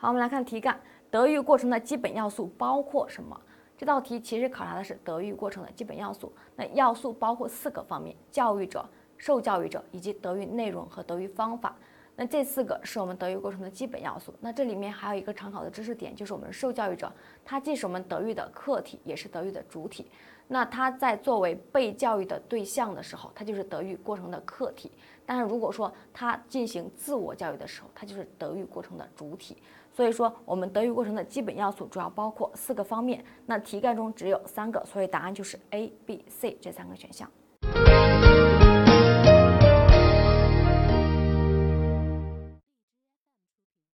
好，我们来看题干，德育过程的基本要素包括什么？这道题其实考察的是德育过程的基本要素，那要素包括四个方面：教育者、受教育者以及德育内容和德育方法。那这四个是我们德育过程的基本要素。那这里面还有一个常考的知识点，就是我们受教育者，他既是我们德育的客体，也是德育的主体。那他在作为被教育的对象的时候，他就是德育过程的客体；但是如果说他进行自我教育的时候，他就是德育过程的主体。所以说，我们德育过程的基本要素主要包括四个方面。那题干中只有三个，所以答案就是 A、B、C 这三个选项。